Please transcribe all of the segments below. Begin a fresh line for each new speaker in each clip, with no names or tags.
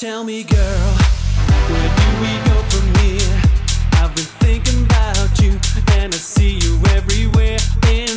Tell me, girl, where do we go from here? I've been thinking about you, and I see you everywhere. In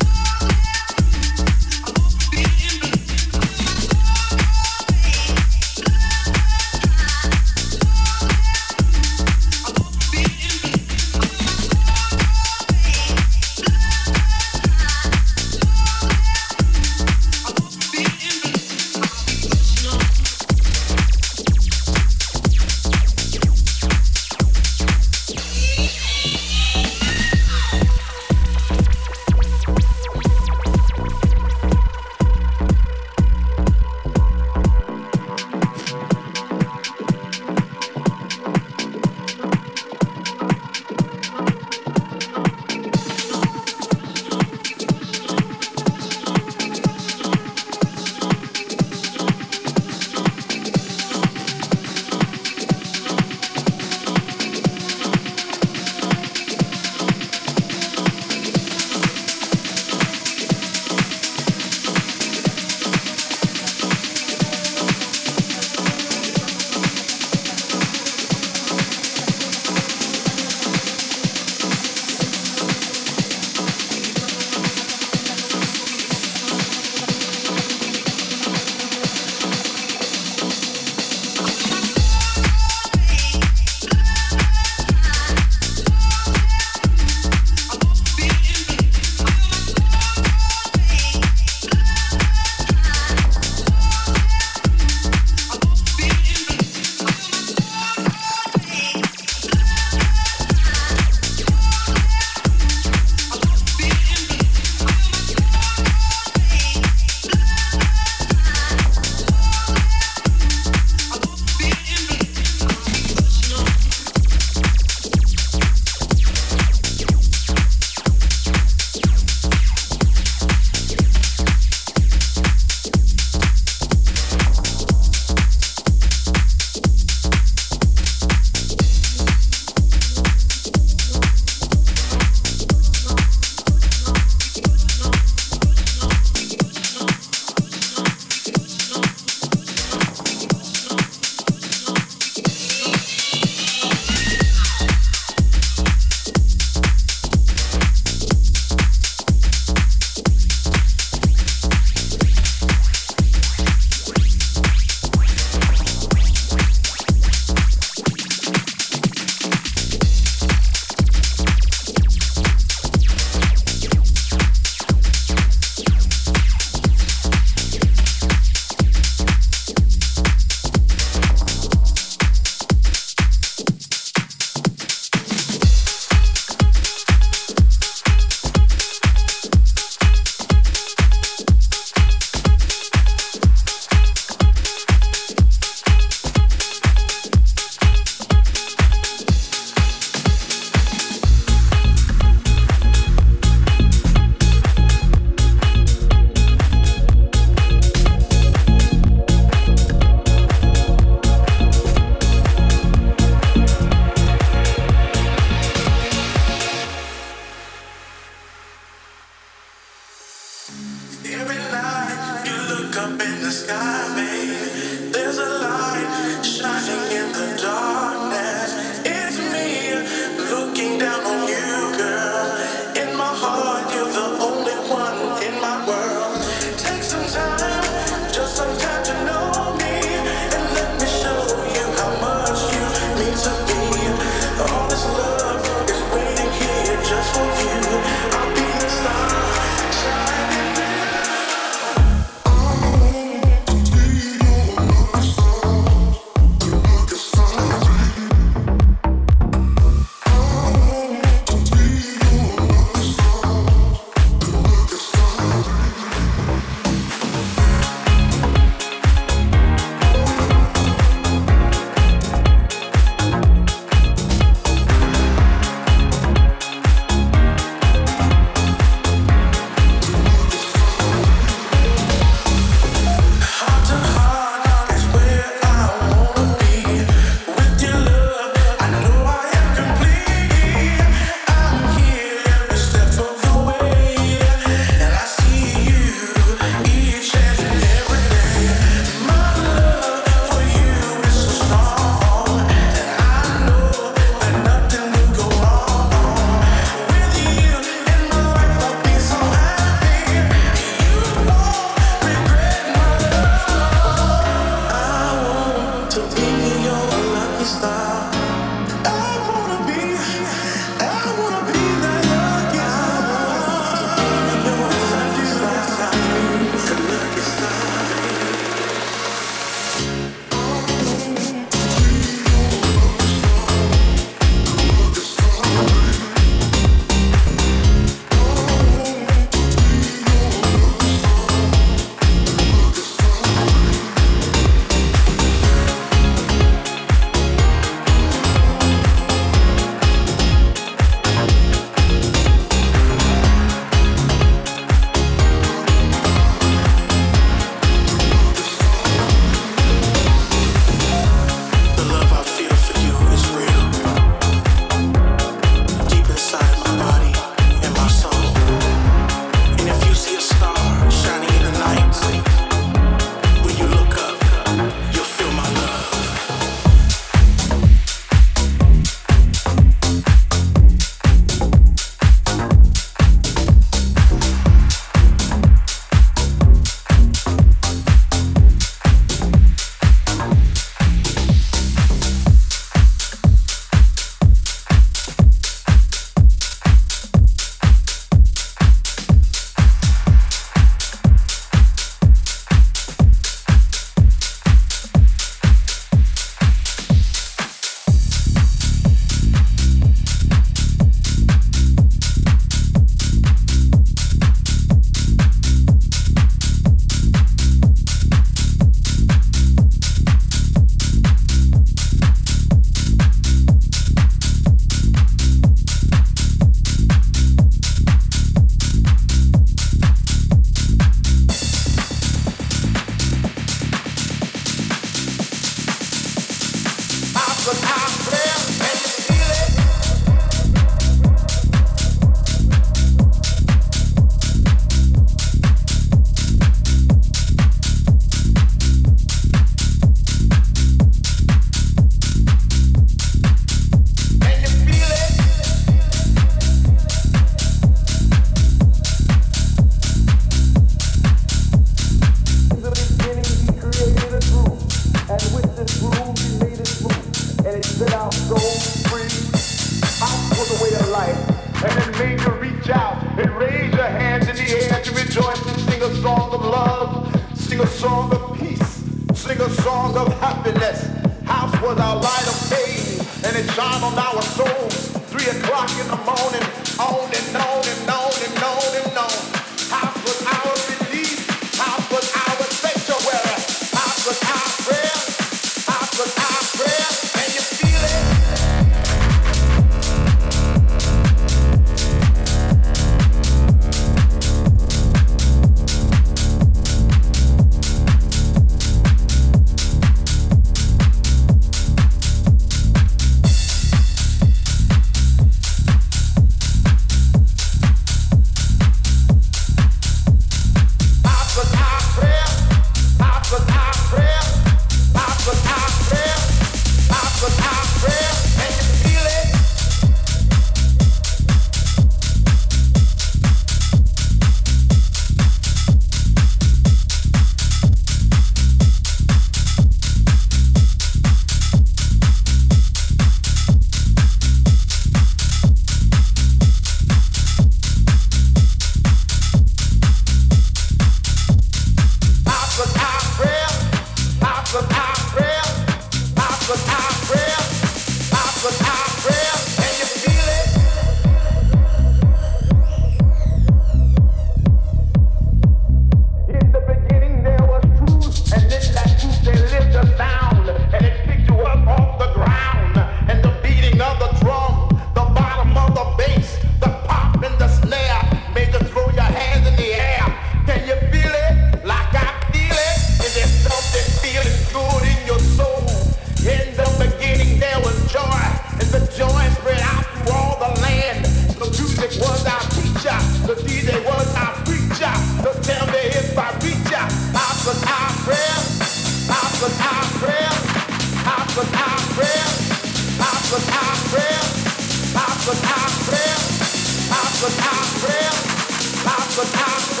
but I